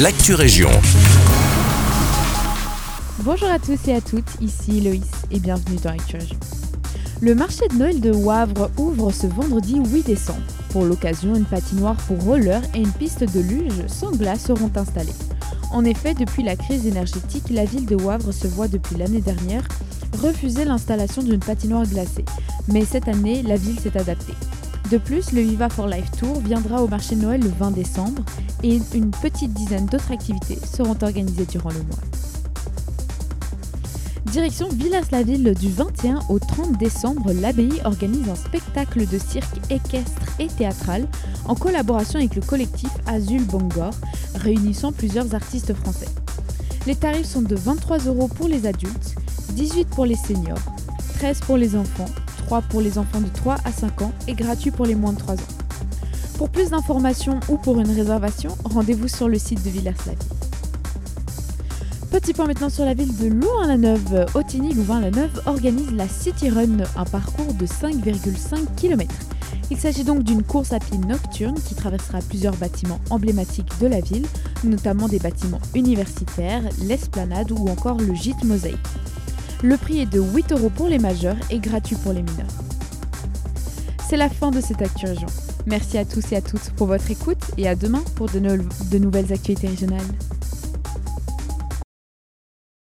l'actu région. Bonjour à tous et à toutes, ici Loïs et bienvenue dans l'actu région. Le marché de Noël de Wavre ouvre ce vendredi 8 décembre. Pour l'occasion, une patinoire pour roller et une piste de luge sans glace seront installées. En effet, depuis la crise énergétique, la ville de Wavre se voit depuis l'année dernière refuser l'installation d'une patinoire glacée. Mais cette année, la ville s'est adaptée. De plus, le Viva for Life Tour viendra au marché de Noël le 20 décembre et une petite dizaine d'autres activités seront organisées durant le mois. Direction Villas-la-Ville du 21 au 30 décembre, l'abbaye organise un spectacle de cirque équestre et théâtral en collaboration avec le collectif Azul Bangor, réunissant plusieurs artistes français. Les tarifs sont de 23 euros pour les adultes, 18 pour les seniors, 13 pour les enfants, 3 pour les enfants de 3 à 5 ans et gratuit pour les moins de 3 ans. Pour plus d'informations ou pour une réservation, rendez-vous sur le site de Villers-la-Ville. Petit point maintenant sur la ville de Louvain-la-Neuve. Otigny-Louvain-la-Neuve organise la City Run, un parcours de 5,5 km. Il s'agit donc d'une course à pied nocturne qui traversera plusieurs bâtiments emblématiques de la ville, notamment des bâtiments universitaires, l'esplanade ou encore le gîte mosaïque. Le prix est de 8 euros pour les majeurs et gratuit pour les mineurs. C'est la fin de cette Actu Région. Merci à tous et à toutes pour votre écoute et à demain pour de, de nouvelles actualités régionales.